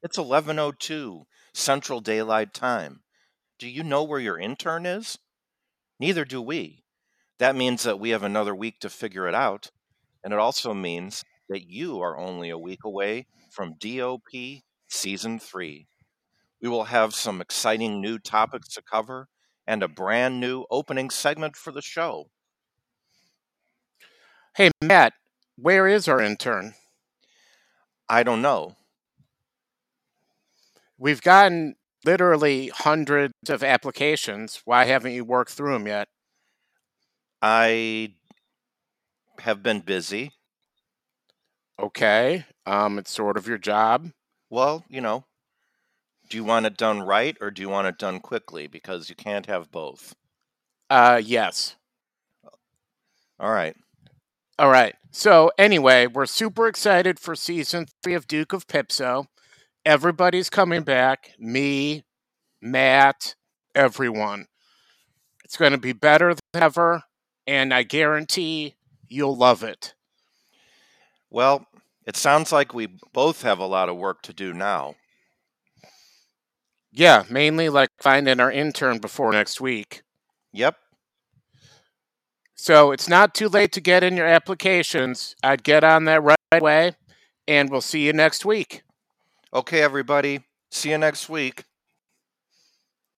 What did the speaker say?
It's 11:02 Central Daylight Time. Do you know where your intern is? Neither do we. That means that we have another week to figure it out, and it also means that you are only a week away from DOP Season 3. We will have some exciting new topics to cover and a brand new opening segment for the show. Hey, Matt, where is our intern? I don't know. We've gotten literally hundreds of applications. Why haven't you worked through them yet? I have been busy. Okay. Um, it's sort of your job. Well, you know, do you want it done right or do you want it done quickly? Because you can't have both. Uh, yes. All right. All right. So anyway, we're super excited for season three of Duke of Pipso. Everybody's coming back. Me, Matt, everyone. It's going to be better than ever, and I guarantee you'll love it. Well, it sounds like we both have a lot of work to do now. Yeah, mainly like finding our intern before next week. Yep. So it's not too late to get in your applications. I'd get on that right away, and we'll see you next week. Okay, everybody. See you next week.